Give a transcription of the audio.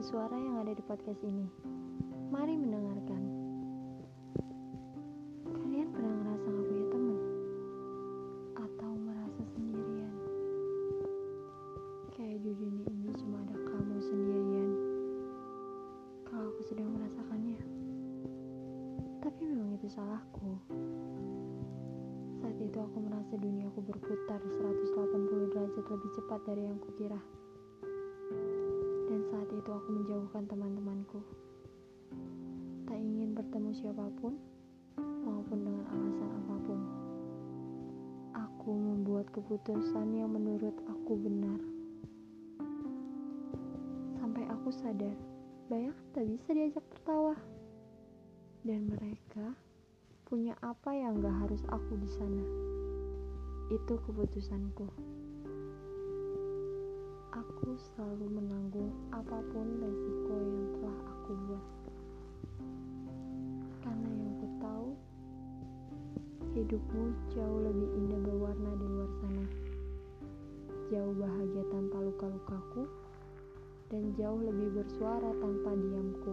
suara yang ada di podcast ini. Mari mendengarkan. Kalian pernah ngerasa gak punya teman? Atau merasa sendirian? Kayak di dunia ini cuma ada kamu sendirian. Kalau aku sedang merasakannya. Tapi memang itu salahku. Saat itu aku merasa duniaku berputar 180 derajat lebih cepat dari yang kukira. Dan saat itu bertemu siapa pun maupun dengan alasan apa pun. Aku membuat keputusan yang menurut aku benar. Sampai aku sadar, banyak tak bisa diajak tertawa. Dan mereka punya apa yang gak harus aku di sana. Itu keputusanku. Aku selalu menanggung apa pun resiko hidupmu jauh lebih indah berwarna di luar sana. Jauh bahagia tanpa luka-lukaku, dan jauh lebih bersuara tanpa diamku.